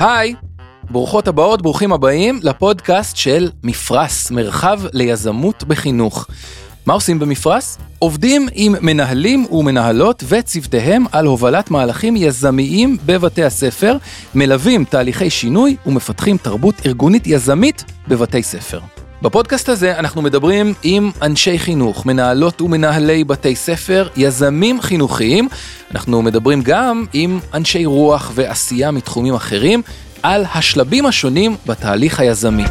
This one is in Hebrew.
היי, ברוכות הבאות, ברוכים הבאים לפודקאסט של מפרש, מרחב ליזמות בחינוך. מה עושים במפרש? עובדים עם מנהלים ומנהלות וצוותיהם על הובלת מהלכים יזמיים בבתי הספר, מלווים תהליכי שינוי ומפתחים תרבות ארגונית יזמית בבתי ספר. בפודקאסט הזה אנחנו מדברים עם אנשי חינוך, מנהלות ומנהלי בתי ספר, יזמים חינוכיים. אנחנו מדברים גם עם אנשי רוח ועשייה מתחומים אחרים על השלבים השונים בתהליך היזמי.